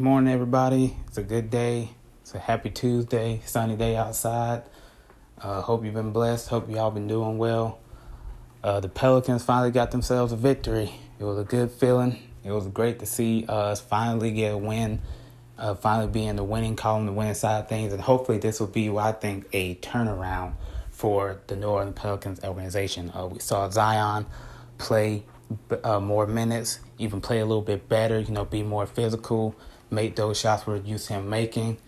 morning, everybody. It's a good day. It's a happy Tuesday, sunny day outside. Uh, hope you've been blessed. Hope y'all been doing well. Uh, the Pelicans finally got themselves a victory. It was a good feeling. It was great to see us finally get a win, uh, finally be in the winning column, the winning side of things, and hopefully this will be, what I think, a turnaround for the New Orleans Pelicans organization. Uh, we saw Zion play uh, more minutes, even play a little bit better, you know, be more physical, make those shots we're used him making.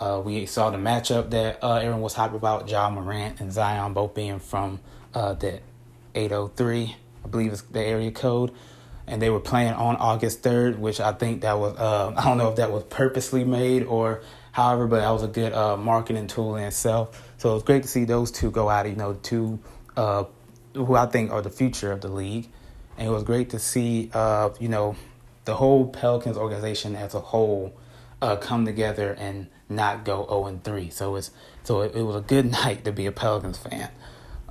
Uh, we saw the matchup that uh, everyone was hyped about, Ja Morant and Zion both being from uh, the 803, I believe is the area code. And they were playing on August 3rd, which I think that was, uh, I don't know if that was purposely made or however, but that was a good uh, marketing tool in itself. So it was great to see those two go out, you know, two uh, who I think are the future of the league. And it was great to see, uh, you know, the whole Pelicans organization as a whole uh, come together and not go 0 and 3. So it's so it, it, was a good night to be a Pelicans fan.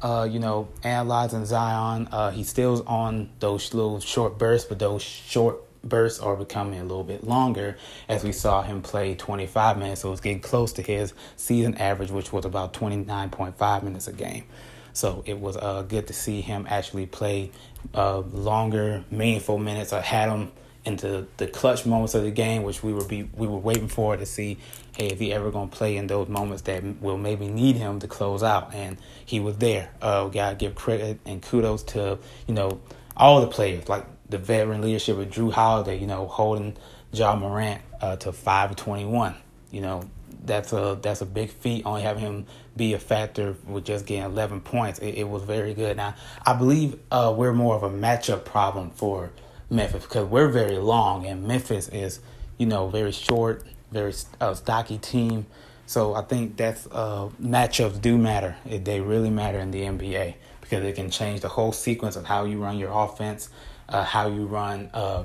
Uh, you know, analyzing Zion, uh, he still's on those little short bursts, but those short bursts are becoming a little bit longer as we saw him play 25 minutes. So it's getting close to his season average, which was about 29.5 minutes a game. So it was uh, good to see him actually play uh, longer, meaningful minutes. I had him into the clutch moments of the game, which we were be we were waiting for to see, hey, if he ever gonna play in those moments that will maybe need him to close out, and he was there. Uh, we gotta give credit and kudos to you know all the players, like the veteran leadership of Jrue Holiday, you know, holding Ja Morant uh, to five twenty one. You know, that's a that's a big feat. Only having him be a factor with just getting 11 points, it, it was very good. Now, I believe uh, we're more of a matchup problem for Memphis because we're very long, and Memphis is, you know, very short, very uh, stocky team. So I think that's uh, matchups do matter. They really matter in the NBA because it can change the whole sequence of how you run your offense, uh, how you run uh,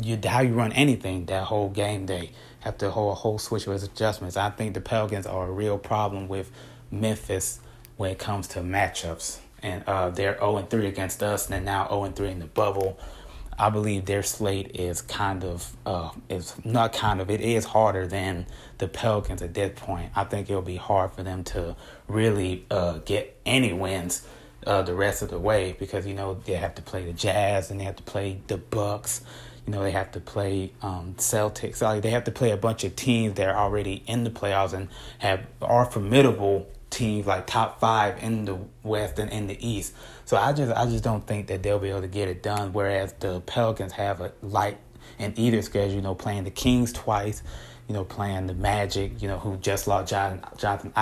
you how you run anything that whole game day. Have to whole whole switch with adjustments. I think the Pelicans are a real problem with Memphis when it comes to matchups, and uh, they're zero and three against us, and now zero and three in the bubble. I believe their slate is kind of uh is not kind of it is harder than the Pelicans at this point. I think it'll be hard for them to really uh get any wins uh the rest of the way because you know they have to play the Jazz and they have to play the Bucks. You know they have to play um Celtics. Like they have to play a bunch of teams that are already in the playoffs and have are formidable teams like top five in the West and in the East. So I just I just don't think that they'll be able to get it done. Whereas the Pelicans have a light in either schedule, you know, playing the Kings twice, you know, playing the Magic, you know, who just lost John, Jonathan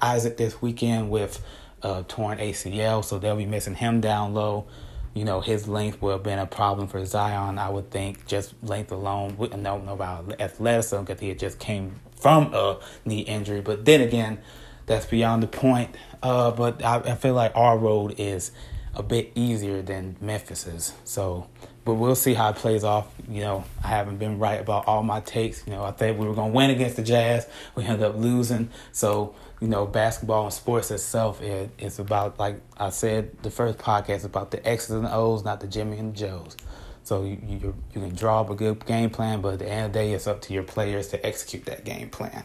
Isaac this weekend with uh, torn ACL, so they'll be missing him down low. You know, his length will have been a problem for Zion, I would think, just length alone. Wouldn't know about athleticism because he had just came from a knee injury. But then again, that's beyond the point. Uh, but I, I feel like our road is a bit easier than Memphis's. So, but we'll see how it plays off. You know, I haven't been right about all my takes. You know, I thought we were going to win against the Jazz. We ended up losing. So, you know, basketball and sports itself, it, it's about, like I said, the first podcast, about the X's and the O's, not the Jimmy and the Joes. So you, you you can draw up a good game plan, but at the end of the day, it's up to your players to execute that game plan.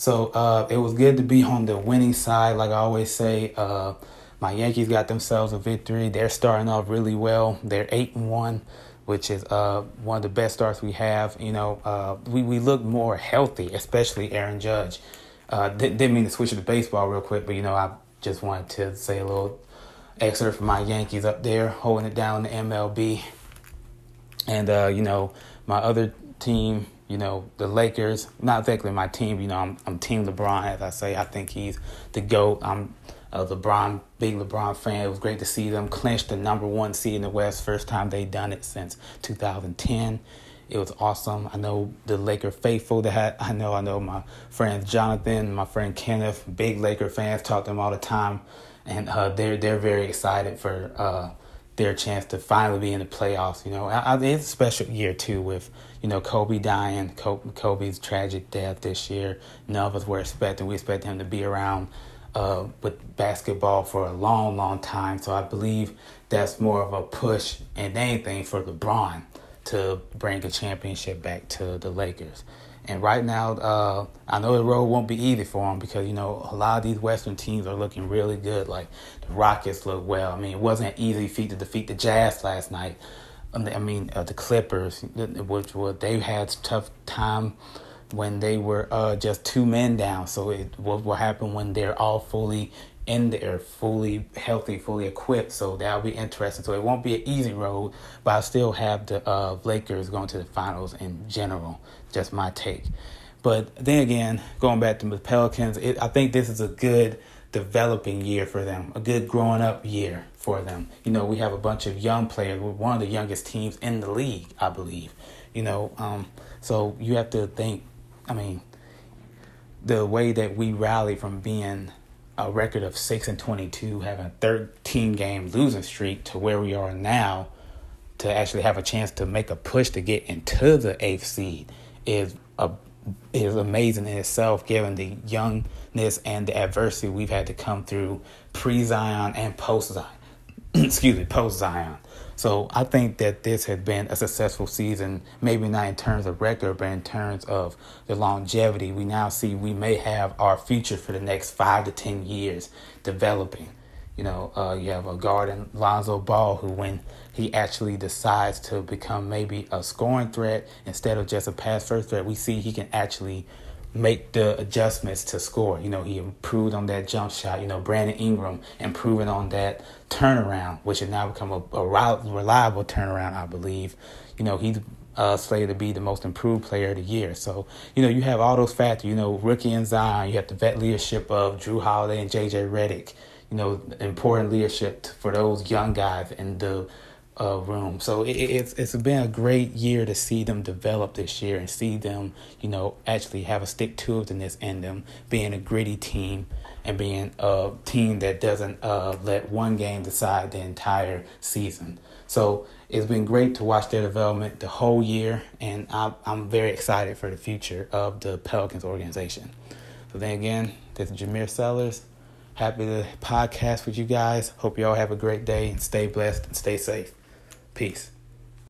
So uh, it was good to be on the winning side. Like I always say, uh, my Yankees got themselves a victory. They're starting off really well. They're eight and one, which is uh, one of the best starts we have. You know, uh, we we look more healthy, especially Aaron Judge. Uh, didn't mean to switch to baseball real quick, but you know, I just wanted to say a little excerpt from my Yankees up there holding it down in the MLB. And uh, you know, my other team you know, the Lakers, not exactly my team, you know, I'm, I'm Team LeBron, as I say. I think he's the GOAT. I'm a LeBron, big LeBron fan. It was great to see them clinch the number one seed in the West. First time they've done it since 2010. It was awesome. I know the Laker faithful that had, I know, I know my friends Jonathan, my friend Kenneth, big Laker fans, talk to them all the time. And uh, they're, they're very excited for uh, their chance to finally be in the playoffs. You know, I, I, it's a special year too with you know, Kobe dying, Kobe's tragic death this year. None of us were expecting. We expect him to be around uh, with basketball for a long, long time. So I believe that's more of a push and anything for LeBron to bring a championship back to the Lakers. And right now, uh, I know the road won't be easy for them because you know a lot of these Western teams are looking really good. Like the Rockets look well. I mean, it wasn't an easy feat to defeat the Jazz last night. I mean, uh, the Clippers, which were they had tough time when they were uh, just two men down. So it what will happen when they're all fully in there, fully healthy, fully equipped. So that'll be interesting. So it won't be an easy road, but I still have the uh, Lakers going to the finals in general. Just my take. But then again, going back to the Pelicans, it, I think this is a good developing year for them, a good growing up year for them. You know, we have a bunch of young players. We're one of the youngest teams in the league, I believe. You know, um, so you have to think. I mean, the way that we rally from being a record of six and twenty-two, having a thirteen game losing streak, to where we are now, to actually have a chance to make a push to get into the eighth seed is a is amazing in itself, given the youngness and the adversity we've had to come through pre Zion and post Zion. Excuse me, post Zion. So I think that this has been a successful season, maybe not in terms of record, but in terms of the longevity. We now see we may have our future for the next five to ten years developing. You know, uh, you have a guard in Lonzo Ball who, when he actually decides to become maybe a scoring threat instead of just a pass first threat, we see he can actually make the adjustments to score. You know, he improved on that jump shot. You know, Brandon Ingram improving on that turnaround, which has now become a, a reliable turnaround, I believe. You know, he's uh, slated to be the most improved player of the year. So, you know, you have all those factors. You know, rookie and Zion. You have the vet leadership of Jrue Holiday and J.J. Redick. You know, important leadership for those young guys and the uh, room. So it, it's it's been a great year to see them develop this year and see them, you know, actually have a stick to itiveness in them, being a gritty team and being a team that doesn't uh, let one game decide the entire season. So it's been great to watch their development the whole year, and I'm, I'm very excited for the future of the Pelicans organization. So then again, this is Jameer Sellers. Happy to podcast with you guys. Hope you all have a great day and stay blessed and stay safe. Peace.